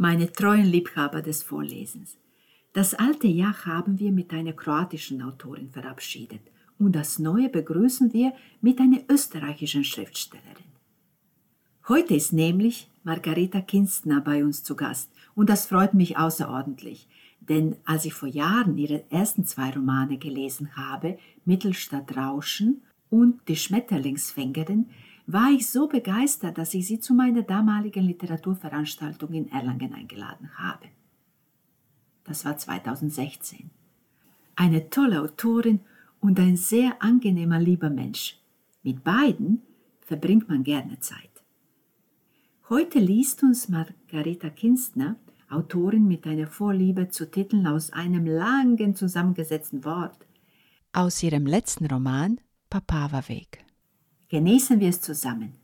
meine treuen Liebhaber des Vorlesens. Das alte Jahr haben wir mit einer kroatischen Autorin verabschiedet und das neue begrüßen wir mit einer österreichischen Schriftstellerin. Heute ist nämlich Margareta Kinstner bei uns zu Gast und das freut mich außerordentlich, denn als ich vor Jahren ihre ersten zwei Romane gelesen habe, Mittelstadt Rauschen und Die Schmetterlingsfängerin, war ich so begeistert, dass ich sie zu meiner damaligen Literaturveranstaltung in Erlangen eingeladen habe. Das war 2016. Eine tolle Autorin und ein sehr angenehmer, lieber Mensch. Mit beiden verbringt man gerne Zeit. Heute liest uns Margareta Kinstner, Autorin mit einer Vorliebe zu Titeln aus einem langen zusammengesetzten Wort, aus ihrem letzten Roman Papawa Weg. Genießen wir es zusammen.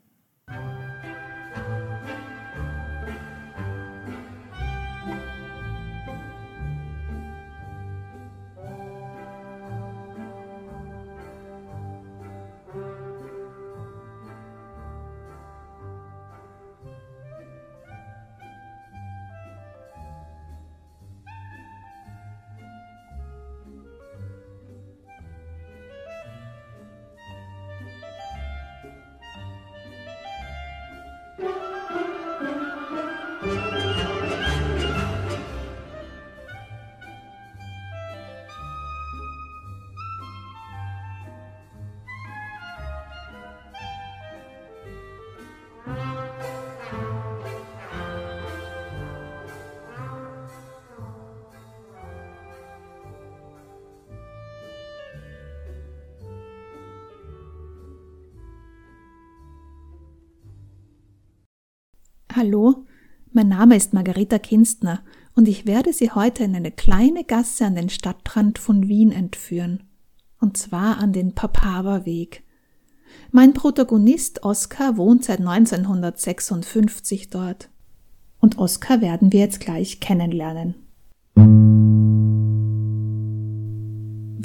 Hallo, mein Name ist Margareta Kinstner und ich werde Sie heute in eine kleine Gasse an den Stadtrand von Wien entführen. Und zwar an den Papawa Weg. Mein Protagonist Oskar wohnt seit 1956 dort. Und Oskar werden wir jetzt gleich kennenlernen.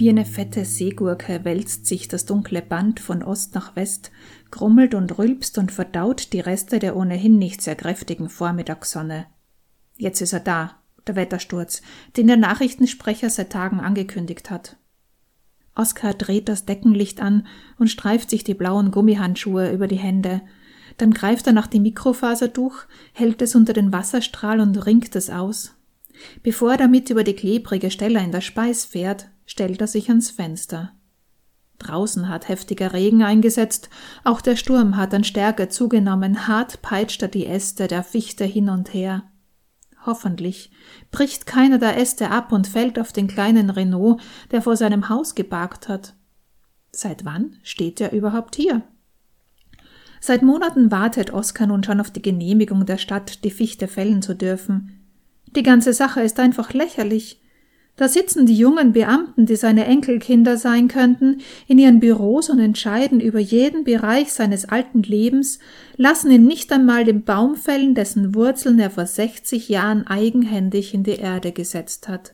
Wie eine fette Seegurke wälzt sich das dunkle Band von Ost nach West, grummelt und rülpst und verdaut die Reste der ohnehin nicht sehr kräftigen Vormittagssonne. Jetzt ist er da, der Wettersturz, den der Nachrichtensprecher seit Tagen angekündigt hat. Oskar dreht das Deckenlicht an und streift sich die blauen Gummihandschuhe über die Hände. Dann greift er nach dem Mikrofasertuch, hält es unter den Wasserstrahl und ringt es aus. Bevor er damit über die klebrige Stelle in der Speis fährt, stellt er sich ans Fenster. Draußen hat heftiger Regen eingesetzt, auch der Sturm hat an Stärke zugenommen, hart peitscht er die Äste der Fichte hin und her. Hoffentlich bricht keiner der Äste ab und fällt auf den kleinen Renault, der vor seinem Haus geparkt hat. Seit wann steht er überhaupt hier? Seit Monaten wartet Oskar nun schon auf die Genehmigung der Stadt, die Fichte fällen zu dürfen. Die ganze Sache ist einfach lächerlich. Da sitzen die jungen Beamten, die seine Enkelkinder sein könnten, in ihren Büros und entscheiden über jeden Bereich seines alten Lebens, lassen ihn nicht einmal den Baum fällen, dessen Wurzeln er vor sechzig Jahren eigenhändig in die Erde gesetzt hat.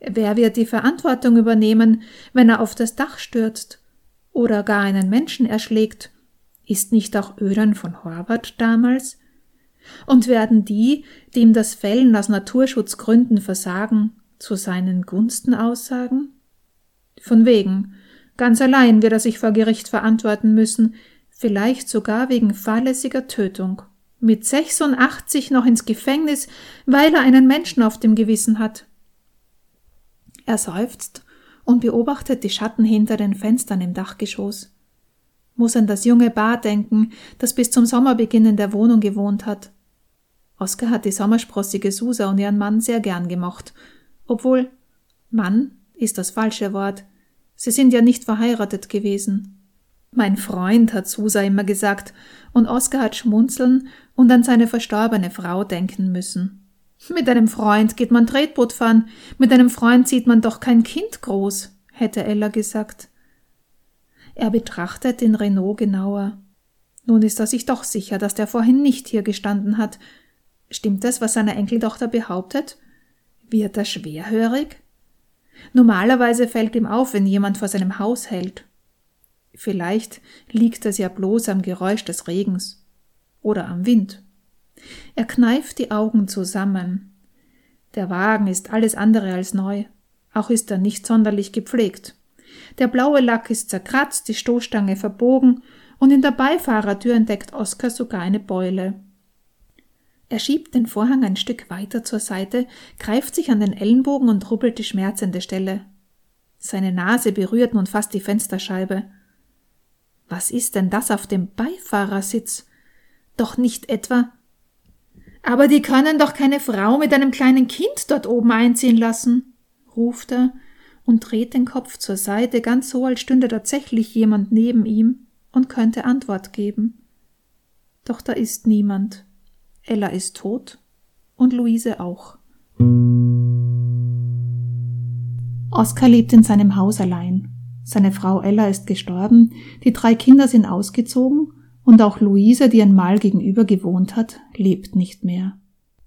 Wer wird die Verantwortung übernehmen, wenn er auf das Dach stürzt oder gar einen Menschen erschlägt? Ist nicht auch Ödern von Horvath damals? Und werden die, die ihm das Fällen aus Naturschutzgründen versagen, zu seinen Gunsten aussagen? Von wegen. Ganz allein wird er sich vor Gericht verantworten müssen, vielleicht sogar wegen fahrlässiger Tötung. Mit 86 noch ins Gefängnis, weil er einen Menschen auf dem Gewissen hat. Er seufzt und beobachtet die Schatten hinter den Fenstern im Dachgeschoss. Muss an das junge Paar denken, das bis zum Sommerbeginn in der Wohnung gewohnt hat. Oskar hat die sommersprossige Susa und ihren Mann sehr gern gemocht obwohl Mann ist das falsche Wort. Sie sind ja nicht verheiratet gewesen. Mein Freund hat Susa immer gesagt, und Oskar hat schmunzeln und an seine verstorbene Frau denken müssen. Mit einem Freund geht man Tretboot fahren, mit einem Freund zieht man doch kein Kind groß, hätte Ella gesagt. Er betrachtet den Renault genauer. Nun ist er sich doch sicher, dass der vorhin nicht hier gestanden hat. Stimmt es, was seine Enkeltochter behauptet? Wird er schwerhörig? Normalerweise fällt ihm auf, wenn jemand vor seinem Haus hält. Vielleicht liegt es ja bloß am Geräusch des Regens oder am Wind Er kneift die Augen zusammen. Der Wagen ist alles andere als neu. Auch ist er nicht sonderlich gepflegt. Der blaue Lack ist zerkratzt, die Stoßstange verbogen und in der Beifahrertür entdeckt Oskar sogar eine Beule. Er schiebt den Vorhang ein Stück weiter zur Seite, greift sich an den Ellenbogen und rubbelt die schmerzende Stelle. Seine Nase berührt nun fast die Fensterscheibe. Was ist denn das auf dem Beifahrersitz? Doch nicht etwa. Aber die können doch keine Frau mit einem kleinen Kind dort oben einziehen lassen, ruft er und dreht den Kopf zur Seite, ganz so, als stünde tatsächlich jemand neben ihm und könnte Antwort geben. Doch da ist niemand. Ella ist tot und Luise auch. Oskar lebt in seinem Haus allein. Seine Frau Ella ist gestorben, die drei Kinder sind ausgezogen und auch Luise, die einmal gegenüber gewohnt hat, lebt nicht mehr.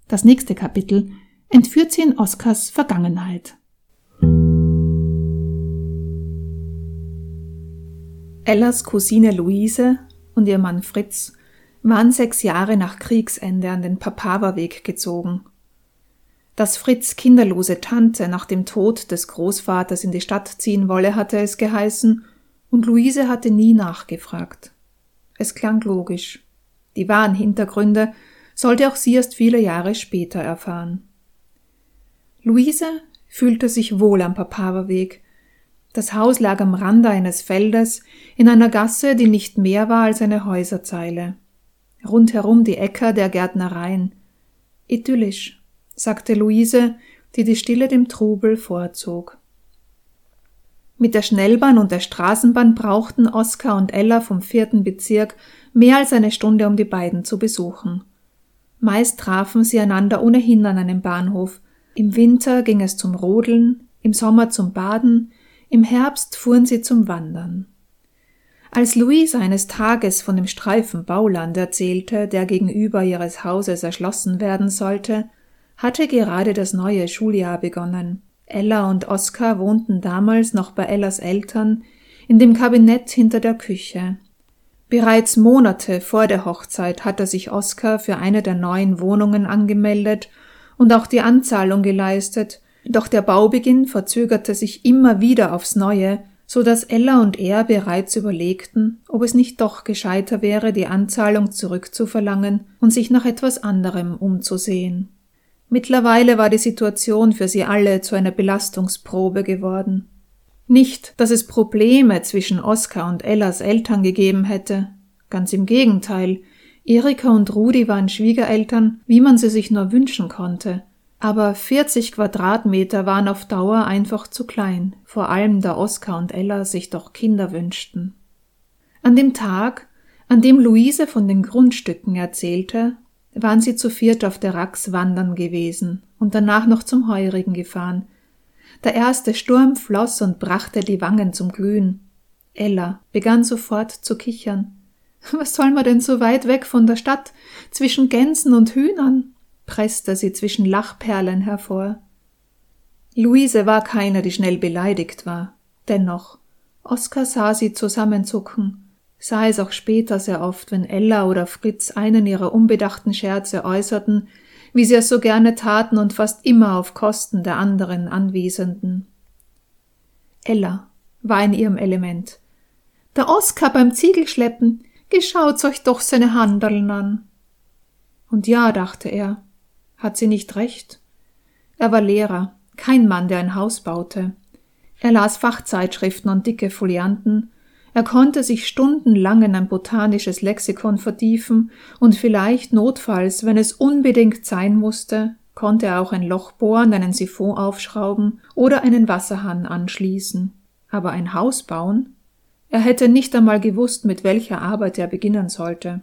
Das nächste Kapitel entführt sie in Oskars Vergangenheit. Ellas Cousine Luise und ihr Mann Fritz waren sechs Jahre nach Kriegsende an den Papawaweg gezogen. Dass Fritz kinderlose Tante nach dem Tod des Großvaters in die Stadt ziehen wolle, hatte es geheißen, und Luise hatte nie nachgefragt. Es klang logisch. Die wahren Hintergründe sollte auch sie erst viele Jahre später erfahren. Luise fühlte sich wohl am Papawaweg. Das Haus lag am Rande eines Feldes in einer Gasse, die nicht mehr war als eine Häuserzeile rundherum die Äcker der Gärtnereien. Idyllisch, sagte Luise, die die Stille dem Trubel vorzog. Mit der Schnellbahn und der Straßenbahn brauchten Oskar und Ella vom vierten Bezirk mehr als eine Stunde, um die beiden zu besuchen. Meist trafen sie einander ohnehin an einem Bahnhof. Im Winter ging es zum Rodeln, im Sommer zum Baden, im Herbst fuhren sie zum Wandern. Als Louise eines Tages von dem Streifen Bauland erzählte, der gegenüber ihres Hauses erschlossen werden sollte, hatte gerade das neue Schuljahr begonnen. Ella und Oskar wohnten damals noch bei Ellas Eltern in dem Kabinett hinter der Küche. Bereits Monate vor der Hochzeit hatte sich Oskar für eine der neuen Wohnungen angemeldet und auch die Anzahlung geleistet, doch der Baubeginn verzögerte sich immer wieder aufs Neue, so dass Ella und er bereits überlegten, ob es nicht doch gescheiter wäre, die Anzahlung zurückzuverlangen und sich nach etwas anderem umzusehen. Mittlerweile war die Situation für sie alle zu einer Belastungsprobe geworden. Nicht, dass es Probleme zwischen Oskar und Ellas Eltern gegeben hätte. Ganz im Gegenteil. Erika und Rudi waren Schwiegereltern, wie man sie sich nur wünschen konnte. Aber 40 Quadratmeter waren auf Dauer einfach zu klein, vor allem da Oskar und Ella sich doch Kinder wünschten. An dem Tag, an dem Luise von den Grundstücken erzählte, waren sie zu viert auf der Rax wandern gewesen und danach noch zum Heurigen gefahren. Der erste Sturm floss und brachte die Wangen zum Glühen. Ella begann sofort zu kichern. Was soll man denn so weit weg von der Stadt, zwischen Gänsen und Hühnern? Presste sie zwischen Lachperlen hervor. Luise war keine, die schnell beleidigt war. Dennoch, Oskar sah sie zusammenzucken, sah es auch später sehr oft, wenn Ella oder Fritz einen ihrer unbedachten Scherze äußerten, wie sie es so gerne taten und fast immer auf Kosten der anderen Anwesenden. Ella war in ihrem Element. Der Oskar beim Ziegelschleppen, geschaut's euch doch seine Handeln an. Und ja, dachte er, hat sie nicht recht? Er war Lehrer, kein Mann, der ein Haus baute. Er las Fachzeitschriften und dicke Folianten, er konnte sich stundenlang in ein botanisches Lexikon vertiefen und vielleicht notfalls, wenn es unbedingt sein musste, konnte er auch ein Loch bohren, einen Siphon aufschrauben oder einen Wasserhahn anschließen. Aber ein Haus bauen? Er hätte nicht einmal gewusst, mit welcher Arbeit er beginnen sollte.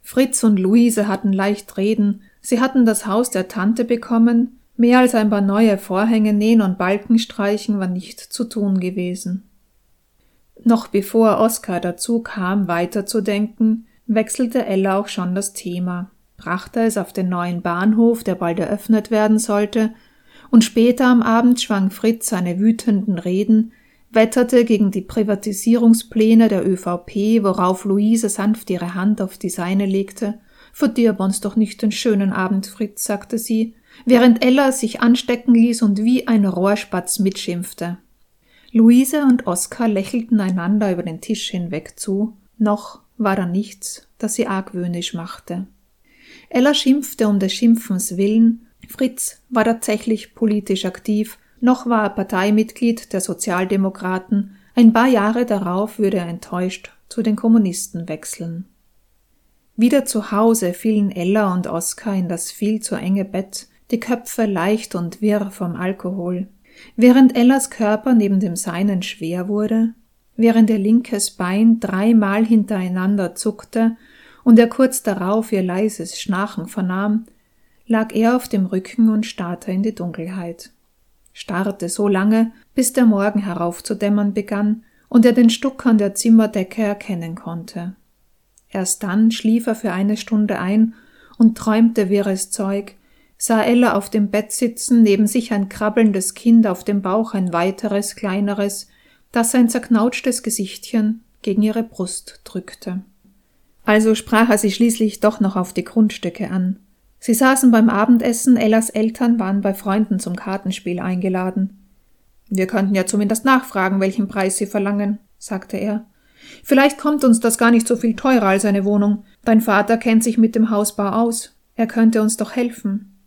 Fritz und Luise hatten leicht reden, Sie hatten das Haus der Tante bekommen, mehr als ein paar neue Vorhänge nähen und Balken streichen war nicht zu tun gewesen. Noch bevor Oskar dazu kam, weiterzudenken, wechselte Ella auch schon das Thema, brachte es auf den neuen Bahnhof, der bald eröffnet werden sollte, und später am Abend schwang Fritz seine wütenden Reden, wetterte gegen die Privatisierungspläne der ÖVP, worauf Luise sanft ihre Hand auf die seine legte Verdirb uns doch nicht den schönen Abend, Fritz, sagte sie, während Ella sich anstecken ließ und wie ein Rohrspatz mitschimpfte. Luise und Oskar lächelten einander über den Tisch hinweg zu, noch war da nichts, das sie argwöhnisch machte. Ella schimpfte um des Schimpfens willen, Fritz war tatsächlich politisch aktiv, noch war er Parteimitglied der Sozialdemokraten, ein paar Jahre darauf würde er enttäuscht zu den Kommunisten wechseln. Wieder zu Hause fielen Ella und Oskar in das viel zu enge Bett, die Köpfe leicht und wirr vom Alkohol. Während Ellas Körper neben dem seinen schwer wurde, während ihr linkes Bein dreimal hintereinander zuckte und er kurz darauf ihr leises Schnarchen vernahm, lag er auf dem Rücken und starrte in die Dunkelheit. Starrte so lange, bis der Morgen heraufzudämmern begann und er den Stuck an der Zimmerdecke erkennen konnte. Erst dann schlief er für eine Stunde ein und träumte wirres Zeug, sah Ella auf dem Bett sitzen, neben sich ein krabbelndes Kind, auf dem Bauch ein weiteres, kleineres, das sein zerknautschtes Gesichtchen gegen ihre Brust drückte. Also sprach er sie schließlich doch noch auf die Grundstücke an. Sie saßen beim Abendessen, Ellas Eltern waren bei Freunden zum Kartenspiel eingeladen. Wir könnten ja zumindest nachfragen, welchen Preis Sie verlangen, sagte er. Vielleicht kommt uns das gar nicht so viel teurer als eine Wohnung. Dein Vater kennt sich mit dem Hausbau aus. Er könnte uns doch helfen.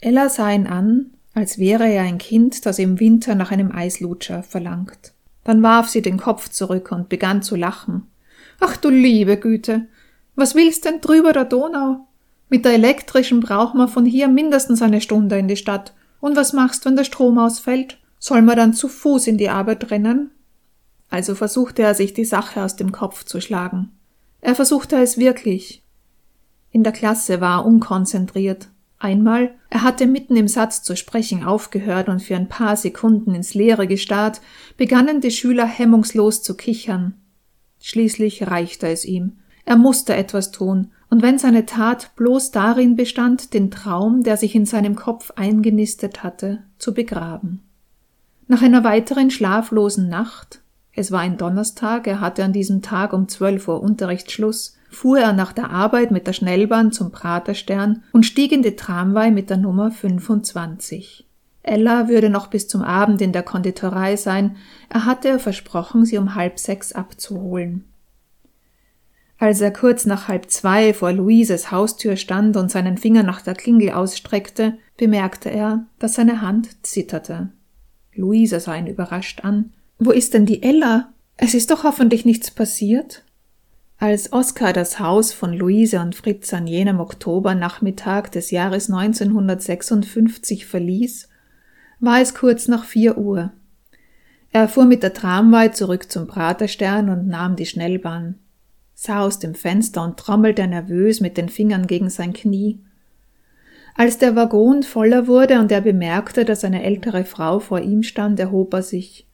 Ella sah ihn an, als wäre er ein Kind, das im Winter nach einem Eislutscher verlangt. Dann warf sie den Kopf zurück und begann zu lachen. Ach du liebe Güte, was willst denn drüber der Donau? Mit der elektrischen braucht man von hier mindestens eine Stunde in die Stadt. Und was machst, wenn der Strom ausfällt? Soll man dann zu Fuß in die Arbeit rennen? Also versuchte er sich die Sache aus dem Kopf zu schlagen. Er versuchte es wirklich. In der Klasse war er unkonzentriert. Einmal, er hatte mitten im Satz zu sprechen aufgehört und für ein paar Sekunden ins Leere gestarrt, begannen die Schüler hemmungslos zu kichern. Schließlich reichte es ihm. Er musste etwas tun, und wenn seine Tat bloß darin bestand, den Traum, der sich in seinem Kopf eingenistet hatte, zu begraben. Nach einer weiteren schlaflosen Nacht, es war ein Donnerstag, er hatte an diesem Tag um zwölf Uhr Unterrichtsschluss, fuhr er nach der Arbeit mit der Schnellbahn zum Praterstern und stieg in die Tramway mit der Nummer 25. Ella würde noch bis zum Abend in der Konditorei sein, er hatte ihr versprochen, sie um halb sechs abzuholen. Als er kurz nach halb zwei vor Luises Haustür stand und seinen Finger nach der Klingel ausstreckte, bemerkte er, dass seine Hand zitterte. Luise sah ihn überrascht an. Wo ist denn die Ella? Es ist doch hoffentlich nichts passiert? Als Oskar das Haus von Luise und Fritz an jenem Oktobernachmittag des Jahres 1956 verließ, war es kurz nach vier Uhr. Er fuhr mit der Tramway zurück zum Praterstern und nahm die Schnellbahn, sah aus dem Fenster und trommelte nervös mit den Fingern gegen sein Knie. Als der Waggon voller wurde und er bemerkte, dass eine ältere Frau vor ihm stand, erhob er sich.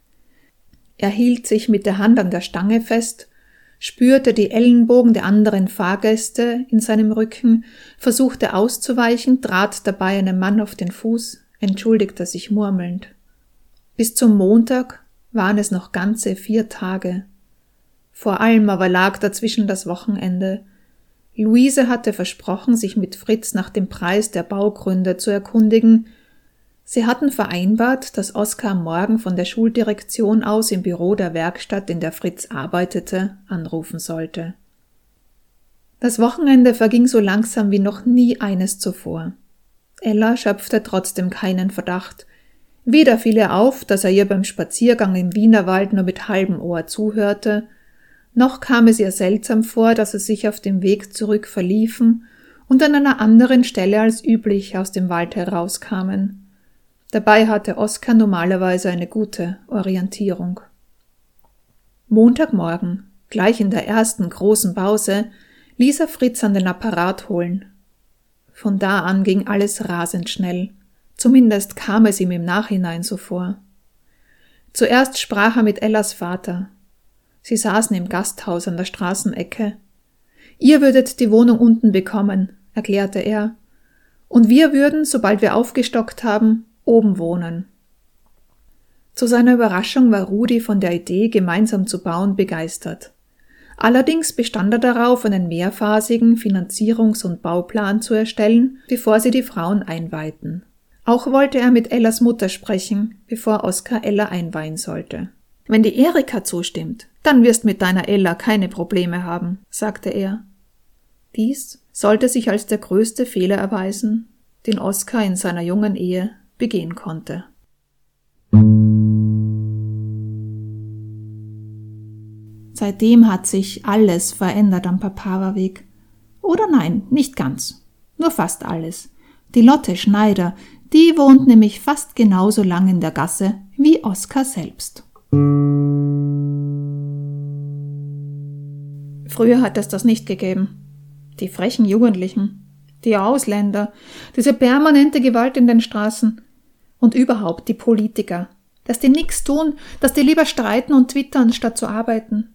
Er hielt sich mit der Hand an der Stange fest, spürte die Ellenbogen der anderen Fahrgäste in seinem Rücken, versuchte auszuweichen, trat dabei einem Mann auf den Fuß, entschuldigte sich murmelnd. Bis zum Montag waren es noch ganze vier Tage. Vor allem aber lag dazwischen das Wochenende. Luise hatte versprochen, sich mit Fritz nach dem Preis der Baugründe zu erkundigen. Sie hatten vereinbart, dass Oskar morgen von der Schuldirektion aus im Büro der Werkstatt, in der Fritz arbeitete, anrufen sollte. Das Wochenende verging so langsam wie noch nie eines zuvor. Ella schöpfte trotzdem keinen Verdacht. Weder fiel ihr auf, dass er ihr beim Spaziergang im Wienerwald nur mit halbem Ohr zuhörte, noch kam es ihr seltsam vor, dass sie sich auf dem Weg zurück verliefen und an einer anderen Stelle als üblich aus dem Wald herauskamen. Dabei hatte Oskar normalerweise eine gute Orientierung. Montagmorgen, gleich in der ersten großen Pause, ließ er Fritz an den Apparat holen. Von da an ging alles rasend schnell. Zumindest kam es ihm im Nachhinein so vor. Zuerst sprach er mit Ellas Vater. Sie saßen im Gasthaus an der Straßenecke. Ihr würdet die Wohnung unten bekommen, erklärte er. Und wir würden, sobald wir aufgestockt haben, oben wohnen. Zu seiner Überraschung war Rudi von der Idee, gemeinsam zu bauen, begeistert. Allerdings bestand er darauf, einen mehrphasigen Finanzierungs- und Bauplan zu erstellen, bevor sie die Frauen einweihten. Auch wollte er mit Ellas Mutter sprechen, bevor Oskar Ella einweihen sollte. Wenn die Erika zustimmt, dann wirst mit deiner Ella keine Probleme haben, sagte er. Dies sollte sich als der größte Fehler erweisen, den Oskar in seiner jungen Ehe begehen konnte. Seitdem hat sich alles verändert am Papawaweg. Oder nein, nicht ganz. Nur fast alles. Die Lotte Schneider, die wohnt nämlich fast genauso lang in der Gasse wie Oskar selbst. Früher hat es das nicht gegeben. Die frechen Jugendlichen, die Ausländer, diese permanente Gewalt in den Straßen und überhaupt die Politiker, dass die nix tun, dass die lieber streiten und twittern, statt zu arbeiten.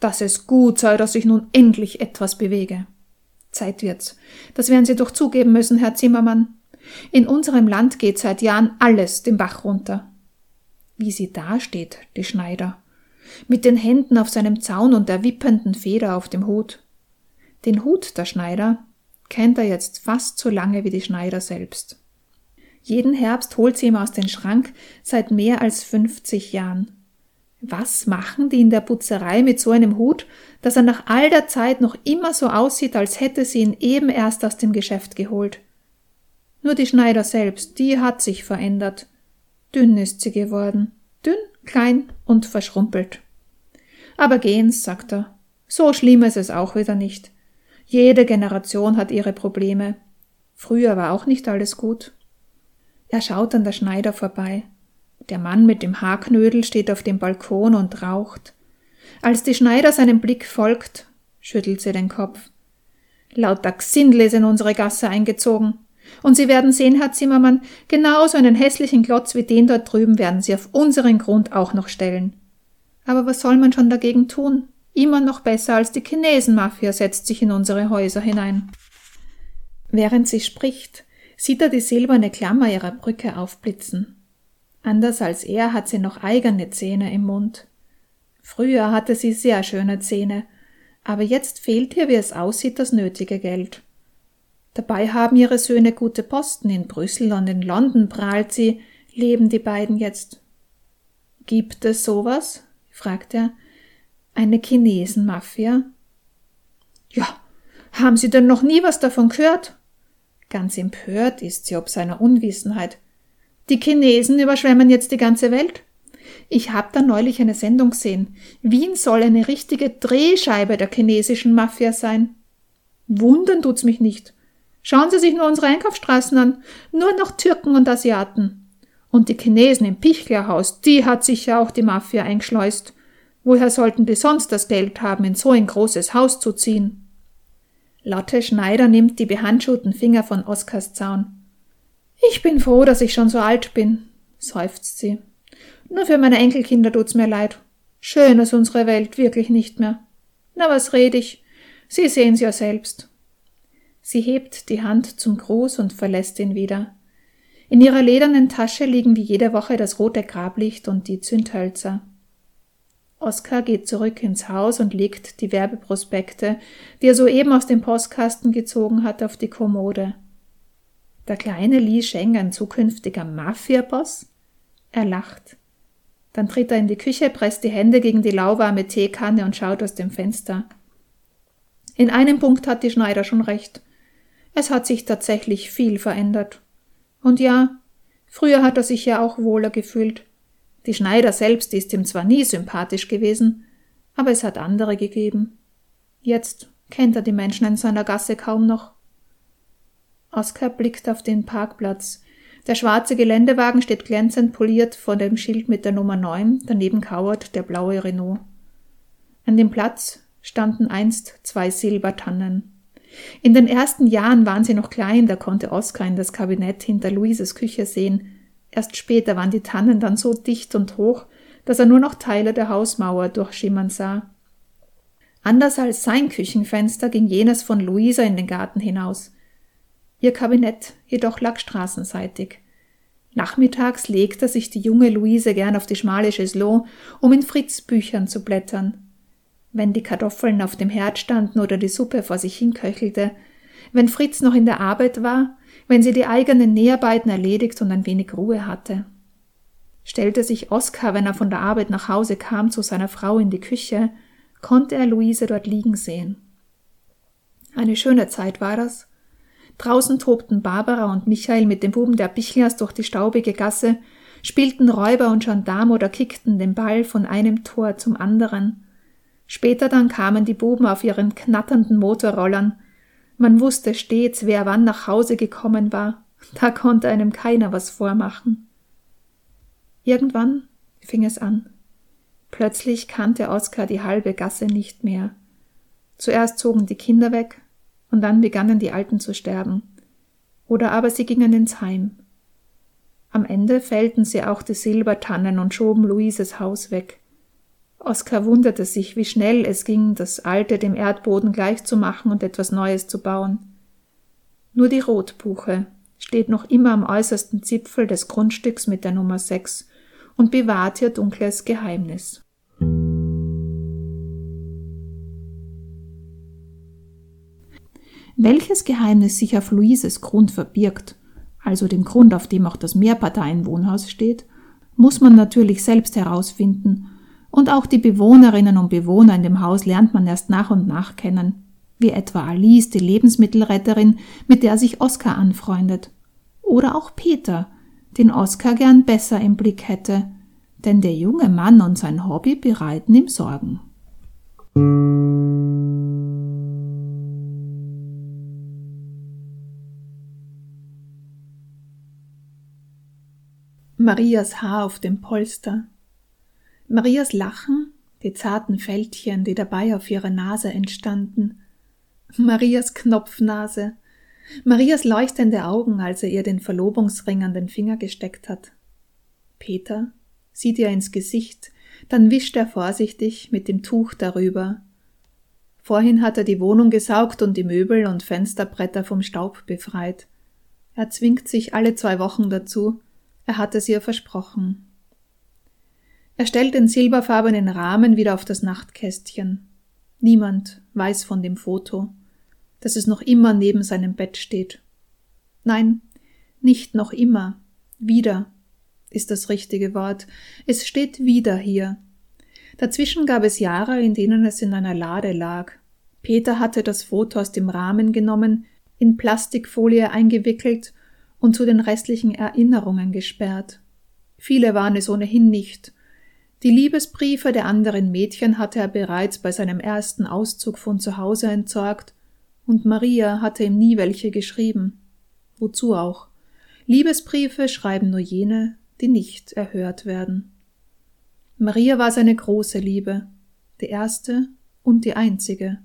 Dass es gut sei, dass sich nun endlich etwas bewege. Zeit wird's. Das werden Sie doch zugeben müssen, Herr Zimmermann. In unserem Land geht seit Jahren alles den Bach runter. Wie sie dasteht, die Schneider, mit den Händen auf seinem Zaun und der wippenden Feder auf dem Hut. Den Hut der Schneider kennt er jetzt fast so lange wie die Schneider selbst. Jeden Herbst holt sie ihm aus dem Schrank seit mehr als 50 Jahren. Was machen die in der Putzerei mit so einem Hut, dass er nach all der Zeit noch immer so aussieht, als hätte sie ihn eben erst aus dem Geschäft geholt? Nur die Schneider selbst, die hat sich verändert. Dünn ist sie geworden. Dünn, klein und verschrumpelt. Aber gehen's, sagt er. So schlimm ist es auch wieder nicht. Jede Generation hat ihre Probleme. Früher war auch nicht alles gut. Er schaut an der Schneider vorbei. Der Mann mit dem Haarknödel steht auf dem Balkon und raucht. Als die Schneider seinem Blick folgt, schüttelt sie den Kopf. Lauter Gsindel ist in unsere Gasse eingezogen. Und Sie werden sehen, Herr Zimmermann, genauso einen hässlichen Klotz wie den dort drüben werden Sie auf unseren Grund auch noch stellen. Aber was soll man schon dagegen tun? Immer noch besser als die Chinesenmafia setzt sich in unsere Häuser hinein. Während sie spricht, sieht er die silberne Klammer ihrer Brücke aufblitzen. Anders als er hat sie noch eigene Zähne im Mund. Früher hatte sie sehr schöne Zähne, aber jetzt fehlt ihr, wie es aussieht, das nötige Geld. Dabei haben ihre Söhne gute Posten in Brüssel und in London prahlt sie, leben die beiden jetzt. Gibt es sowas? fragt er. Eine Chinesenmafia? Ja, haben Sie denn noch nie was davon gehört? Ganz empört ist sie ob seiner Unwissenheit. Die Chinesen überschwemmen jetzt die ganze Welt. Ich hab da neulich eine Sendung gesehen. Wien soll eine richtige Drehscheibe der chinesischen Mafia sein. Wundern tut's mich nicht. Schauen Sie sich nur unsere Einkaufsstraßen an. Nur noch Türken und Asiaten. Und die Chinesen im Pichlerhaus, die hat sich ja auch die Mafia eingeschleust. Woher sollten die sonst das Geld haben, in so ein großes Haus zu ziehen? Lotte Schneider nimmt die behandschuhten Finger von Oskars Zaun. Ich bin froh, dass ich schon so alt bin, seufzt sie. Nur für meine Enkelkinder tut's mir leid. Schön ist unsere Welt wirklich nicht mehr. Na, was red ich? Sie sehen's ja selbst. Sie hebt die Hand zum Gruß und verlässt ihn wieder. In ihrer ledernen Tasche liegen wie jede Woche das rote Grablicht und die Zündhölzer. Oskar geht zurück ins Haus und legt die Werbeprospekte, die er soeben aus dem Postkasten gezogen hat, auf die Kommode. Der kleine Li Sheng, ein zukünftiger Mafia-Boss? Er lacht. Dann tritt er in die Küche, presst die Hände gegen die lauwarme Teekanne und schaut aus dem Fenster. In einem Punkt hat die Schneider schon recht. Es hat sich tatsächlich viel verändert. Und ja, früher hat er sich ja auch wohler gefühlt. Die Schneider selbst ist ihm zwar nie sympathisch gewesen, aber es hat andere gegeben. Jetzt kennt er die Menschen in seiner Gasse kaum noch. Oskar blickt auf den Parkplatz. Der schwarze Geländewagen steht glänzend poliert vor dem Schild mit der Nummer 9, daneben kauert der blaue Renault. An dem Platz standen einst zwei Silbertannen. In den ersten Jahren waren sie noch klein, da konnte Oskar in das Kabinett hinter Luises Küche sehen, Erst später waren die Tannen dann so dicht und hoch, dass er nur noch Teile der Hausmauer durchschimmern sah. Anders als sein Küchenfenster ging jenes von Luisa in den Garten hinaus. Ihr Kabinett jedoch lag straßenseitig. Nachmittags legte sich die junge Luise gern auf die schmale Chaiselon, um in Fritz Büchern zu blättern. wenn die Kartoffeln auf dem Herd standen oder die Suppe vor sich hinköchelte, wenn Fritz noch in der Arbeit war, wenn sie die eigenen Näharbeiten erledigt und ein wenig Ruhe hatte. Stellte sich Oskar, wenn er von der Arbeit nach Hause kam, zu seiner Frau in die Küche, konnte er Luise dort liegen sehen. Eine schöne Zeit war das. Draußen tobten Barbara und Michael mit dem Buben der Bichlias durch die staubige Gasse, spielten Räuber und Gendarm oder kickten den Ball von einem Tor zum anderen. Später dann kamen die Buben auf ihren knatternden Motorrollern. Man wusste stets, wer wann nach Hause gekommen war. Da konnte einem keiner was vormachen. Irgendwann fing es an. Plötzlich kannte Oskar die halbe Gasse nicht mehr. Zuerst zogen die Kinder weg, und dann begannen die Alten zu sterben. Oder aber sie gingen ins Heim. Am Ende fällten sie auch die Silbertannen und schoben Luises Haus weg. Oskar wunderte sich, wie schnell es ging, das Alte dem Erdboden gleichzumachen und etwas Neues zu bauen. Nur die Rotbuche steht noch immer am äußersten Zipfel des Grundstücks mit der Nummer sechs und bewahrt ihr dunkles Geheimnis. Welches Geheimnis sich auf Luises Grund verbirgt, also dem Grund, auf dem auch das Mehrparteienwohnhaus steht, muss man natürlich selbst herausfinden, und auch die Bewohnerinnen und Bewohner in dem Haus lernt man erst nach und nach kennen, wie etwa Alice, die Lebensmittelretterin, mit der sich Oskar anfreundet, oder auch Peter, den Oskar gern besser im Blick hätte, denn der junge Mann und sein Hobby bereiten ihm Sorgen. Marias Haar auf dem Polster. Marias Lachen, die zarten Fältchen, die dabei auf ihrer Nase entstanden. Marias Knopfnase. Marias leuchtende Augen, als er ihr den Verlobungsring an den Finger gesteckt hat. Peter sieht ihr ins Gesicht, dann wischt er vorsichtig mit dem Tuch darüber. Vorhin hat er die Wohnung gesaugt und die Möbel und Fensterbretter vom Staub befreit. Er zwingt sich alle zwei Wochen dazu, er hat es ihr versprochen. Er stellt den silberfarbenen Rahmen wieder auf das Nachtkästchen. Niemand weiß von dem Foto, dass es noch immer neben seinem Bett steht. Nein, nicht noch immer, wieder ist das richtige Wort. Es steht wieder hier. Dazwischen gab es Jahre, in denen es in einer Lade lag. Peter hatte das Foto aus dem Rahmen genommen, in Plastikfolie eingewickelt und zu den restlichen Erinnerungen gesperrt. Viele waren es ohnehin nicht. Die Liebesbriefe der anderen Mädchen hatte er bereits bei seinem ersten Auszug von zu Hause entsorgt, und Maria hatte ihm nie welche geschrieben. Wozu auch? Liebesbriefe schreiben nur jene, die nicht erhört werden. Maria war seine große Liebe, die erste und die einzige.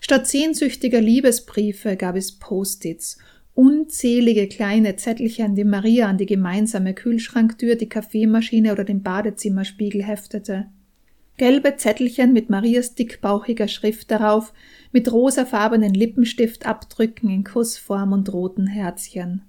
Statt sehnsüchtiger Liebesbriefe gab es Post-its unzählige kleine Zettelchen, die Maria an die gemeinsame Kühlschranktür, die Kaffeemaschine oder den Badezimmerspiegel heftete. Gelbe Zettelchen mit Marias dickbauchiger Schrift darauf, mit rosafarbenen Lippenstiftabdrücken in Kussform und roten Herzchen.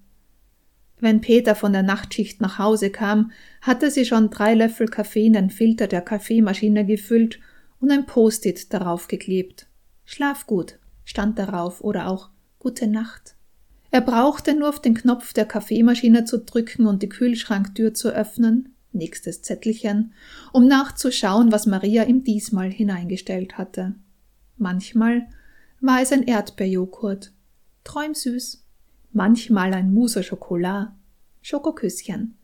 Wenn Peter von der Nachtschicht nach Hause kam, hatte sie schon drei Löffel Kaffee in den Filter der Kaffeemaschine gefüllt und ein Post-it darauf geklebt. Schlaf gut stand darauf oder auch Gute Nacht. Er brauchte nur auf den Knopf der Kaffeemaschine zu drücken und die Kühlschranktür zu öffnen, nächstes Zettelchen, um nachzuschauen, was Maria ihm diesmal hineingestellt hatte. Manchmal war es ein Erdbeerjoghurt, träumsüß, manchmal ein Mousse au Chocolat, Schokoküsschen.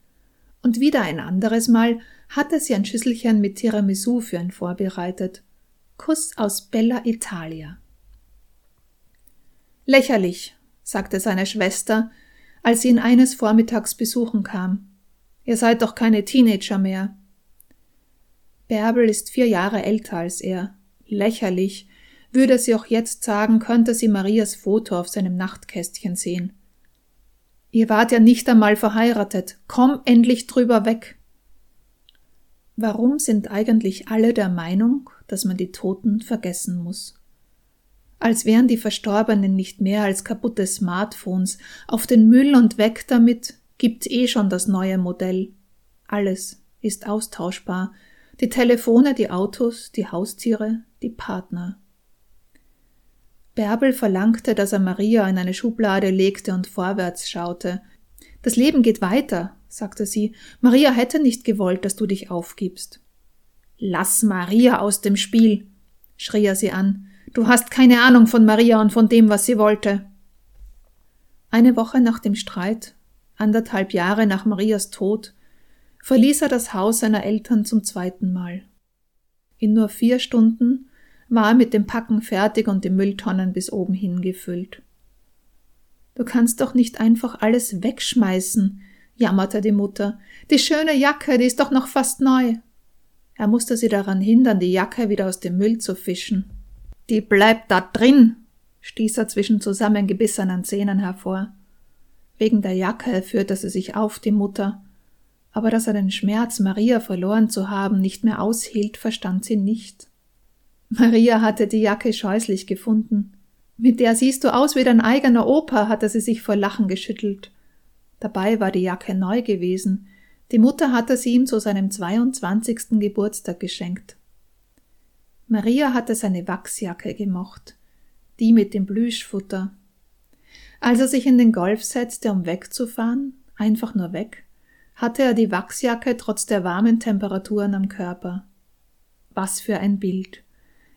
Und wieder ein anderes Mal hatte sie ein Schüsselchen mit Tiramisu für ihn vorbereitet. Kuss aus Bella Italia. Lächerlich, sagte seine Schwester, als sie ihn eines Vormittags besuchen kam. Ihr seid doch keine Teenager mehr. Bärbel ist vier Jahre älter als er. Lächerlich, würde sie auch jetzt sagen, könnte sie Marias Foto auf seinem Nachtkästchen sehen. Ihr wart ja nicht einmal verheiratet. Komm endlich drüber weg. Warum sind eigentlich alle der Meinung, dass man die Toten vergessen muss? Als wären die Verstorbenen nicht mehr als kaputte Smartphones, auf den Müll und weg damit, gibt's eh schon das neue Modell. Alles ist austauschbar, Die Telefone, die Autos, die Haustiere, die Partner. Bärbel verlangte, dass er Maria in eine Schublade legte und vorwärts schaute. Das Leben geht weiter, sagte sie. Maria hätte nicht gewollt, dass du dich aufgibst. Lass Maria aus dem Spiel, schrie er sie an. Du hast keine Ahnung von Maria und von dem, was sie wollte. Eine Woche nach dem Streit, anderthalb Jahre nach Marias Tod, verließ er das Haus seiner Eltern zum zweiten Mal. In nur vier Stunden war er mit dem Packen fertig und die Mülltonnen bis oben hingefüllt. Du kannst doch nicht einfach alles wegschmeißen, jammerte die Mutter. Die schöne Jacke, die ist doch noch fast neu. Er musste sie daran hindern, die Jacke wieder aus dem Müll zu fischen. Die bleibt da drin, stieß er zwischen zusammengebissenen Zähnen hervor. Wegen der Jacke führte sie sich auf, die Mutter. Aber dass er den Schmerz, Maria verloren zu haben, nicht mehr aushielt, verstand sie nicht. Maria hatte die Jacke scheußlich gefunden. Mit der siehst du aus wie dein eigener Opa, hatte sie sich vor Lachen geschüttelt. Dabei war die Jacke neu gewesen. Die Mutter hatte sie ihm zu seinem 22. Geburtstag geschenkt. Maria hatte seine Wachsjacke gemocht, die mit dem Plüschfutter. Als er sich in den Golf setzte, um wegzufahren, einfach nur weg, hatte er die Wachsjacke trotz der warmen Temperaturen am Körper. Was für ein Bild.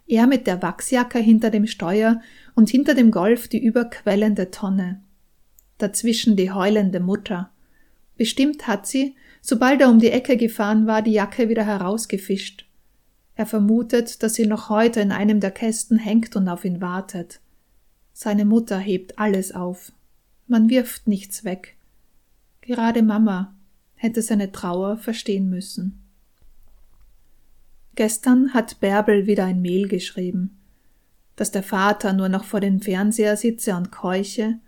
Er mit der Wachsjacke hinter dem Steuer und hinter dem Golf die überquellende Tonne. Dazwischen die heulende Mutter. Bestimmt hat sie, sobald er um die Ecke gefahren war, die Jacke wieder herausgefischt. Er vermutet, dass sie noch heute in einem der Kästen hängt und auf ihn wartet. Seine Mutter hebt alles auf. Man wirft nichts weg. Gerade Mama hätte seine Trauer verstehen müssen. Gestern hat Bärbel wieder ein Mail geschrieben, dass der Vater nur noch vor dem Fernseher sitze und keuche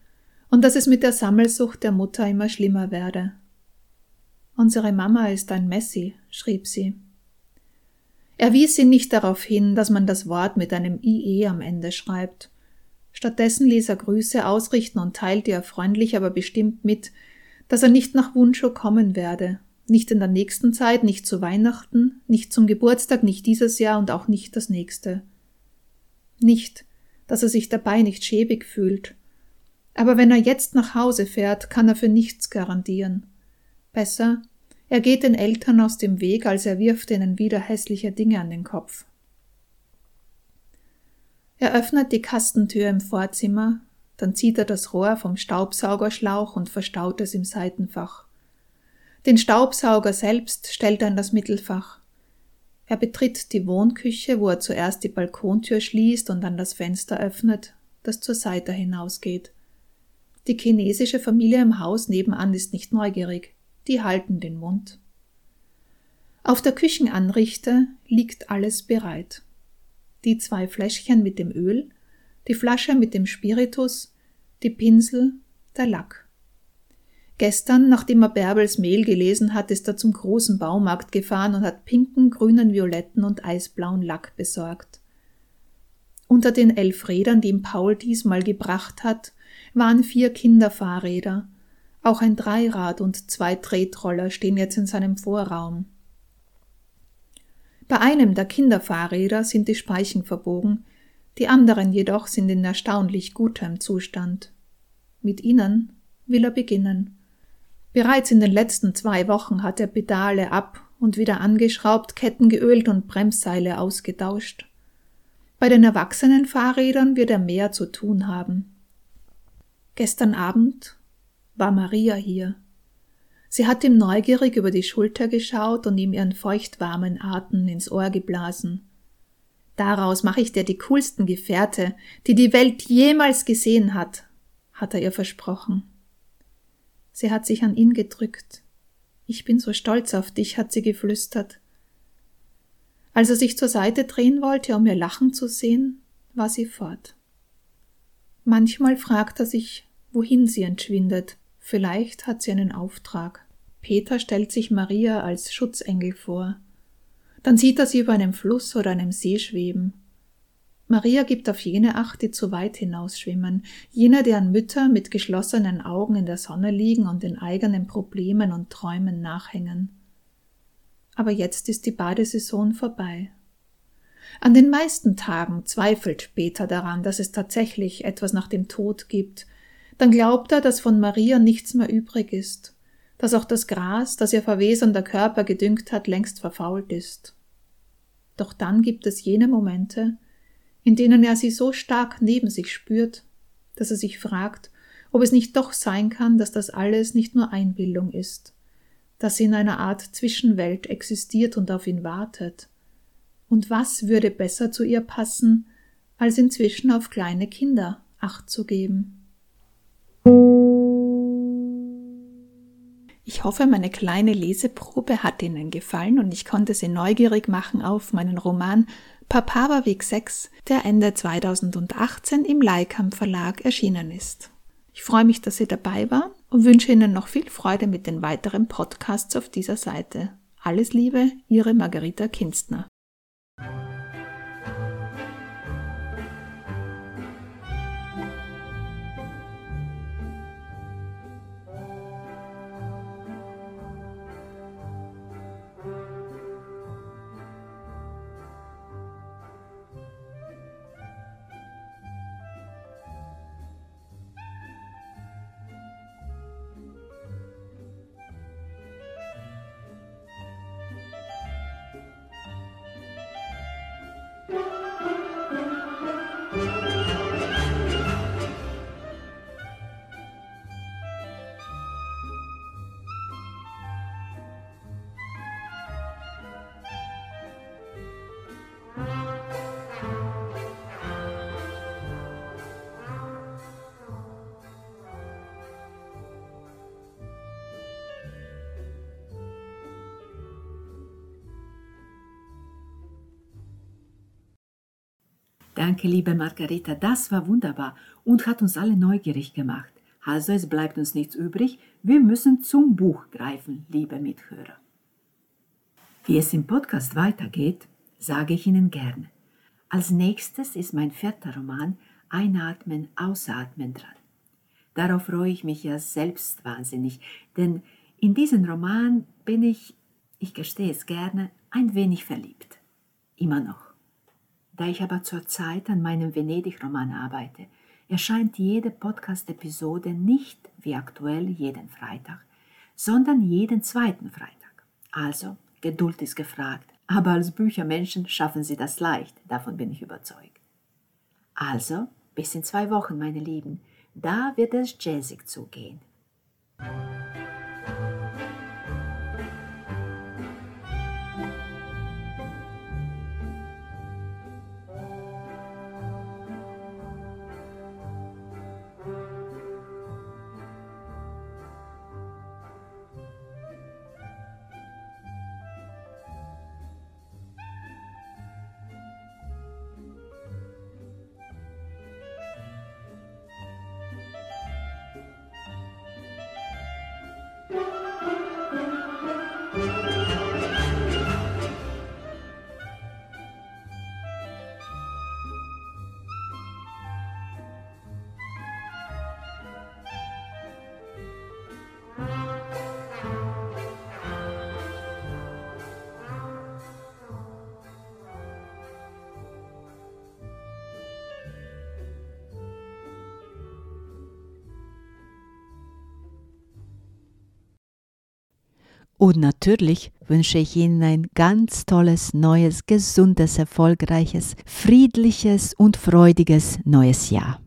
und dass es mit der Sammelsucht der Mutter immer schlimmer werde. Unsere Mama ist ein Messi, schrieb sie. Er wies sie nicht darauf hin, dass man das Wort mit einem IE am Ende schreibt. Stattdessen ließ er Grüße ausrichten und teilte ihr freundlich, aber bestimmt mit, dass er nicht nach Wunschow kommen werde, nicht in der nächsten Zeit, nicht zu Weihnachten, nicht zum Geburtstag, nicht dieses Jahr und auch nicht das nächste. Nicht, dass er sich dabei nicht schäbig fühlt. Aber wenn er jetzt nach Hause fährt, kann er für nichts garantieren. Besser, er geht den Eltern aus dem Weg, als er wirft ihnen wieder hässliche Dinge an den Kopf. Er öffnet die Kastentür im Vorzimmer, dann zieht er das Rohr vom Staubsaugerschlauch und verstaut es im Seitenfach. Den Staubsauger selbst stellt er in das Mittelfach. Er betritt die Wohnküche, wo er zuerst die Balkontür schließt und dann das Fenster öffnet, das zur Seite hinausgeht. Die chinesische Familie im Haus nebenan ist nicht neugierig, die halten den Mund. Auf der Küchenanrichte liegt alles bereit. Die zwei Fläschchen mit dem Öl, die Flasche mit dem Spiritus, die Pinsel, der Lack. Gestern, nachdem er Bärbels Mail gelesen hat, ist er zum großen Baumarkt gefahren und hat pinken, grünen, violetten und eisblauen Lack besorgt. Unter den elf Rädern, die ihm Paul diesmal gebracht hat, waren vier Kinderfahrräder. Auch ein Dreirad und zwei Tretroller stehen jetzt in seinem Vorraum. Bei einem der Kinderfahrräder sind die Speichen verbogen, die anderen jedoch sind in erstaunlich gutem Zustand. Mit ihnen will er beginnen. Bereits in den letzten zwei Wochen hat er Pedale ab und wieder angeschraubt, Ketten geölt und Bremsseile ausgetauscht. Bei den erwachsenen Fahrrädern wird er mehr zu tun haben. Gestern Abend war Maria hier. Sie hat ihm neugierig über die Schulter geschaut und ihm ihren feuchtwarmen Atem ins Ohr geblasen. Daraus mache ich dir die coolsten Gefährte, die die Welt jemals gesehen hat, hat er ihr versprochen. Sie hat sich an ihn gedrückt. Ich bin so stolz auf dich, hat sie geflüstert. Als er sich zur Seite drehen wollte, um ihr Lachen zu sehen, war sie fort. Manchmal fragt er sich, wohin sie entschwindet. Vielleicht hat sie einen Auftrag. Peter stellt sich Maria als Schutzengel vor. Dann sieht er sie über einem Fluss oder einem See schweben. Maria gibt auf jene Acht, die zu weit hinausschwimmen, jene, deren Mütter mit geschlossenen Augen in der Sonne liegen und den eigenen Problemen und Träumen nachhängen. aber jetzt ist die Badesaison vorbei. An den meisten Tagen zweifelt Peter daran, dass es tatsächlich etwas nach dem Tod gibt. Dann glaubt er, dass von Maria nichts mehr übrig ist, dass auch das Gras, das ihr verwesender Körper gedüngt hat, längst verfault ist. Doch dann gibt es jene Momente, in denen er sie so stark neben sich spürt, dass er sich fragt, ob es nicht doch sein kann, dass das alles nicht nur Einbildung ist, dass sie in einer Art Zwischenwelt existiert und auf ihn wartet. Und was würde besser zu ihr passen, als inzwischen auf kleine Kinder Acht zu geben? Ich hoffe, meine kleine Leseprobe hat Ihnen gefallen und ich konnte Sie neugierig machen auf meinen Roman Papawa Weg 6, der Ende 2018 im Leikam Verlag erschienen ist. Ich freue mich, dass Sie dabei waren und wünsche Ihnen noch viel Freude mit den weiteren Podcasts auf dieser Seite. Alles Liebe, Ihre Margarita Kinstner. Danke, liebe Margareta, das war wunderbar und hat uns alle neugierig gemacht. Also es bleibt uns nichts übrig, wir müssen zum Buch greifen, liebe Mithörer. Wie es im Podcast weitergeht, sage ich Ihnen gern. Als nächstes ist mein vierter Roman Einatmen, Ausatmen dran. Darauf freue ich mich ja selbst wahnsinnig, denn in diesen Roman bin ich, ich gestehe es gerne, ein wenig verliebt. Immer noch. Da ich aber zurzeit an meinem Venedig-Roman arbeite, erscheint jede Podcast-Episode nicht wie aktuell jeden Freitag, sondern jeden zweiten Freitag. Also, Geduld ist gefragt, aber als Büchermenschen schaffen Sie das leicht, davon bin ich überzeugt. Also, bis in zwei Wochen, meine Lieben, da wird es jazzig zugehen. Und natürlich wünsche ich Ihnen ein ganz tolles, neues, gesundes, erfolgreiches, friedliches und freudiges neues Jahr.